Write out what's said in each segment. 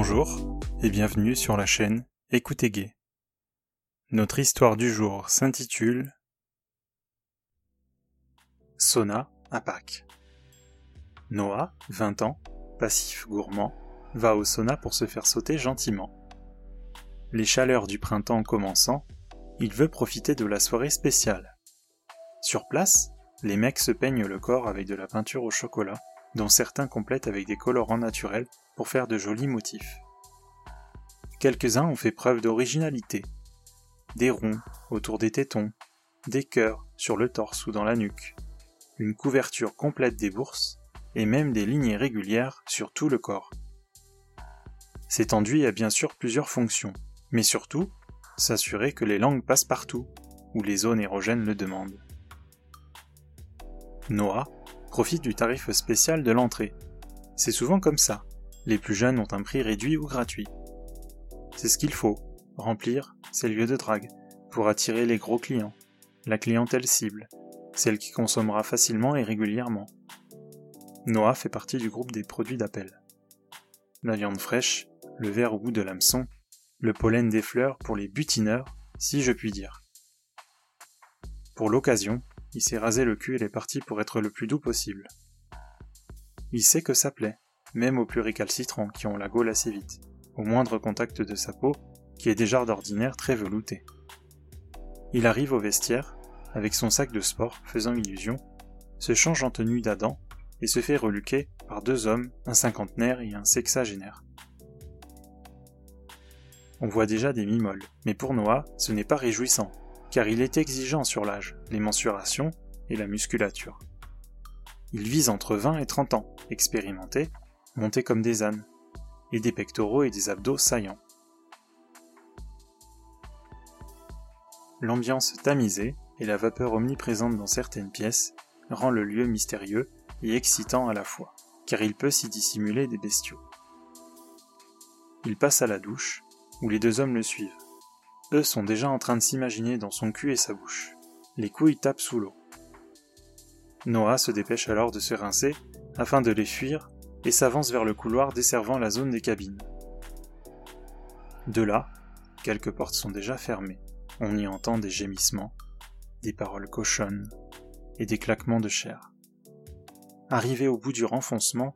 Bonjour et bienvenue sur la chaîne Écoutez Gay. Notre histoire du jour s'intitule Sona à Pâques. Noah, 20 ans, passif gourmand, va au sauna pour se faire sauter gentiment. Les chaleurs du printemps commençant, il veut profiter de la soirée spéciale. Sur place, les mecs se peignent le corps avec de la peinture au chocolat, dont certains complètent avec des colorants naturels pour faire de jolis motifs. Quelques-uns ont fait preuve d'originalité. Des ronds autour des tétons, des cœurs sur le torse ou dans la nuque, une couverture complète des bourses, et même des lignes régulières sur tout le corps. Cet enduit a bien sûr plusieurs fonctions, mais surtout, s'assurer que les langues passent partout, où les zones érogènes le demandent. Noah du tarif spécial de l'entrée. C'est souvent comme ça. Les plus jeunes ont un prix réduit ou gratuit. C'est ce qu'il faut, remplir ces lieux de drague, pour attirer les gros clients, la clientèle cible, celle qui consommera facilement et régulièrement. Noah fait partie du groupe des produits d'appel. La viande fraîche, le verre au bout de l'hameçon, le pollen des fleurs pour les butineurs, si je puis dire. Pour l'occasion, il s'est rasé le cul et est parti pour être le plus doux possible. Il sait que ça plaît, même aux plus récalcitrants qui ont la gaule assez vite, au moindre contact de sa peau, qui est déjà d'ordinaire très veloutée. Il arrive au vestiaire, avec son sac de sport faisant illusion, se change en tenue d'Adam et se fait reluquer par deux hommes, un cinquantenaire et un sexagénaire. On voit déjà des mimoles, mais pour Noah, ce n'est pas réjouissant, car il est exigeant sur l'âge, les mensurations et la musculature. Il vise entre 20 et 30 ans, expérimenté, monté comme des ânes, et des pectoraux et des abdos saillants. L'ambiance tamisée et la vapeur omniprésente dans certaines pièces rend le lieu mystérieux et excitant à la fois, car il peut s'y dissimuler des bestiaux. Il passe à la douche, où les deux hommes le suivent. Eux sont déjà en train de s'imaginer dans son cul et sa bouche. Les couilles tapent sous l'eau. Noah se dépêche alors de se rincer afin de les fuir et s'avance vers le couloir desservant la zone des cabines. De là, quelques portes sont déjà fermées. On y entend des gémissements, des paroles cochonnes et des claquements de chair. Arrivé au bout du renfoncement,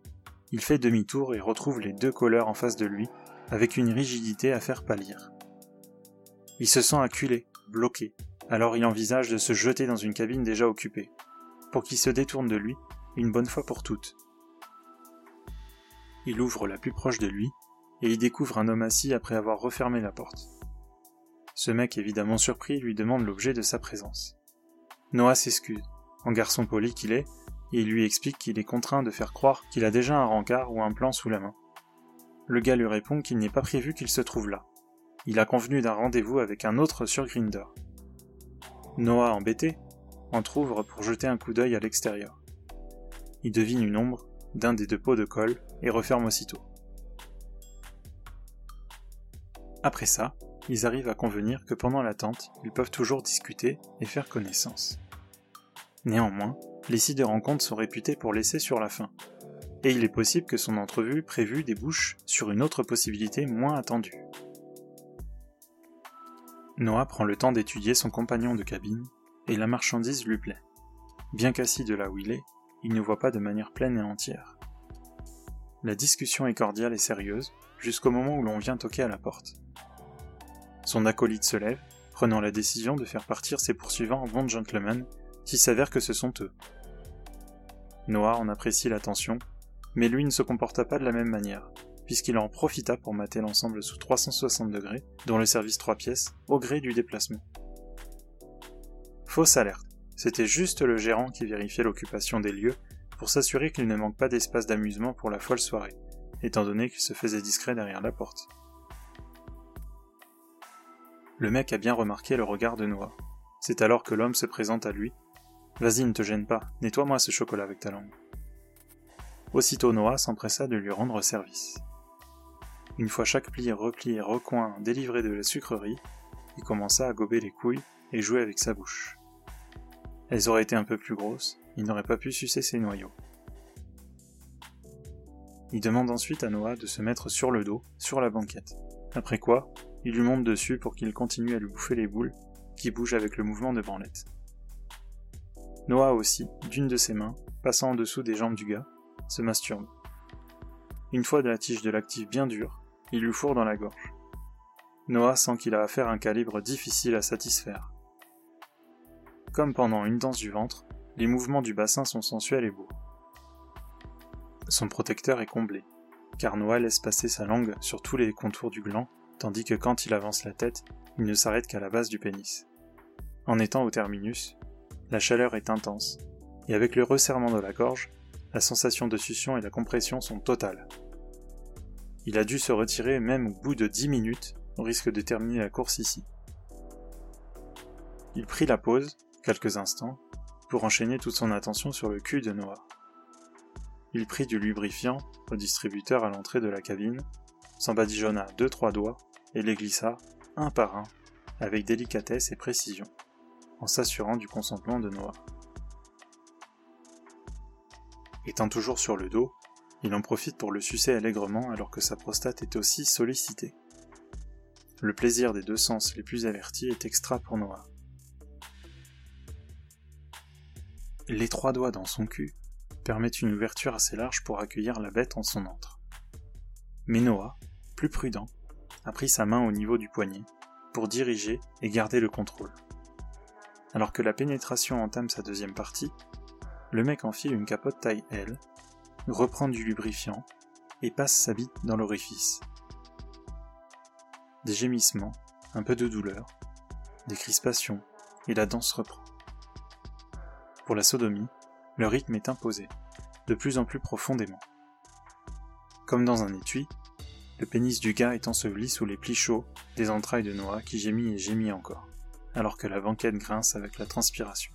il fait demi-tour et retrouve les deux colleurs en face de lui, avec une rigidité à faire pâlir. Il se sent acculé, bloqué, alors il envisage de se jeter dans une cabine déjà occupée, pour qu'il se détourne de lui, une bonne fois pour toutes. Il ouvre la plus proche de lui, et y découvre un homme assis après avoir refermé la porte. Ce mec évidemment surpris lui demande l'objet de sa présence. Noah s'excuse, en garçon poli qu'il est, et il lui explique qu'il est contraint de faire croire qu'il a déjà un rencard ou un plan sous la main. Le gars lui répond qu'il n'est pas prévu qu'il se trouve là. Il a convenu d'un rendez-vous avec un autre sur Grinder. Noah, embêté, entr'ouvre pour jeter un coup d'œil à l'extérieur. Il devine une ombre d'un des deux pots de colle et referme aussitôt. Après ça, ils arrivent à convenir que pendant l'attente, ils peuvent toujours discuter et faire connaissance. Néanmoins, les sites de rencontre sont réputés pour laisser sur la fin, et il est possible que son entrevue prévue débouche sur une autre possibilité moins attendue. Noah prend le temps d'étudier son compagnon de cabine, et la marchandise lui plaît. Bien qu'assis de là où il est, il ne voit pas de manière pleine et entière. La discussion est cordiale et sérieuse, jusqu'au moment où l'on vient toquer à la porte. Son acolyte se lève, prenant la décision de faire partir ses poursuivants en bons gentlemen s'il s'avère que ce sont eux. Noah en apprécie l'attention, mais lui ne se comporta pas de la même manière, puisqu'il en profita pour mater l'ensemble sous 360 degrés, dont le service 3 pièces, au gré du déplacement. Fausse alerte. C'était juste le gérant qui vérifiait l'occupation des lieux pour s'assurer qu'il ne manque pas d'espace d'amusement pour la folle soirée, étant donné qu'il se faisait discret derrière la porte. Le mec a bien remarqué le regard de Noah. C'est alors que l'homme se présente à lui Vas-y, ne te gêne pas, nettoie-moi ce chocolat avec ta langue. Aussitôt Noah s'empressa de lui rendre service. Une fois chaque pli, repli recoin délivré de la sucrerie, il commença à gober les couilles et jouer avec sa bouche. Elles auraient été un peu plus grosses, il n'aurait pas pu sucer ses noyaux. Il demande ensuite à Noah de se mettre sur le dos, sur la banquette. Après quoi, il lui monte dessus pour qu'il continue à lui bouffer les boules, qui bougent avec le mouvement de branlette. Noah aussi, d'une de ses mains, passant en dessous des jambes du gars, se masturbe. Une fois de la tige de l'actif bien dure, il lui fourre dans la gorge. Noah sent qu'il a affaire à un calibre difficile à satisfaire. Comme pendant une danse du ventre, les mouvements du bassin sont sensuels et beaux. Son protecteur est comblé, car Noah laisse passer sa langue sur tous les contours du gland, tandis que quand il avance la tête, il ne s'arrête qu'à la base du pénis. En étant au terminus, la chaleur est intense, et avec le resserrement de la gorge, la sensation de succion et la compression sont totales. Il a dû se retirer même au bout de 10 minutes, au risque de terminer la course ici. Il prit la pause, quelques instants, pour enchaîner toute son attention sur le cul de Noah. Il prit du lubrifiant au distributeur à l'entrée de la cabine, s'en badigeonna deux trois doigts et les glissa, un par un, avec délicatesse et précision, en s'assurant du consentement de Noah. Étant toujours sur le dos, il en profite pour le sucer allègrement alors que sa prostate est aussi sollicitée. Le plaisir des deux sens les plus avertis est extra pour Noah. Les trois doigts dans son cul permettent une ouverture assez large pour accueillir la bête en son antre. Mais Noah, plus prudent, a pris sa main au niveau du poignet pour diriger et garder le contrôle. Alors que la pénétration entame sa deuxième partie, le mec enfile une capote taille L, reprend du lubrifiant et passe sa bite dans l'orifice. Des gémissements, un peu de douleur, des crispations, et la danse reprend. Pour la sodomie, le rythme est imposé, de plus en plus profondément. Comme dans un étui, le pénis du gars est enseveli sous les plis chauds des entrailles de Noah qui gémit et gémit encore, alors que la banquette grince avec la transpiration.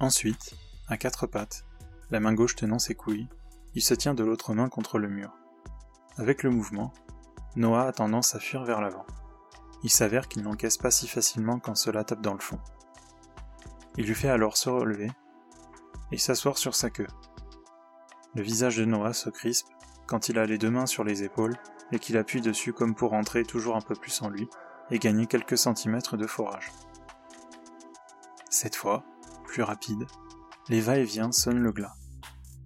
Ensuite, à quatre pattes, la main gauche tenant ses couilles, il se tient de l'autre main contre le mur. Avec le mouvement, Noah a tendance à fuir vers l'avant. Il s'avère qu'il n'encaisse pas si facilement quand cela tape dans le fond. Il lui fait alors se relever et s'asseoir sur sa queue. Le visage de Noah se crispe quand il a les deux mains sur les épaules et qu'il appuie dessus comme pour entrer toujours un peu plus en lui et gagner quelques centimètres de forage. Cette fois, plus rapide, les va-et-vient sonnent le glas.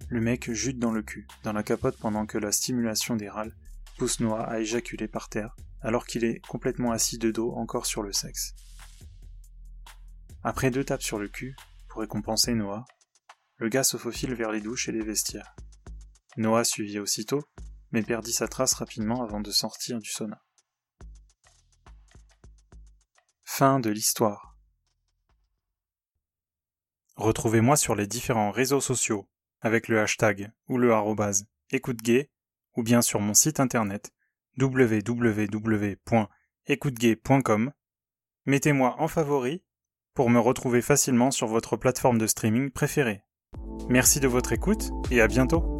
Le mec jute dans le cul, dans la capote pendant que la stimulation des râles pousse Noah à éjaculer par terre, alors qu'il est complètement assis de dos encore sur le sexe. Après deux tapes sur le cul, pour récompenser Noah, le gars se faufile vers les douches et les vestiaires. Noah suivit aussitôt, mais perdit sa trace rapidement avant de sortir du sauna. Fin de l'histoire. Retrouvez-moi sur les différents réseaux sociaux avec le hashtag ou le arrobase écoute ou bien sur mon site internet www.écoutegay.com. Mettez-moi en favori pour me retrouver facilement sur votre plateforme de streaming préférée. Merci de votre écoute et à bientôt.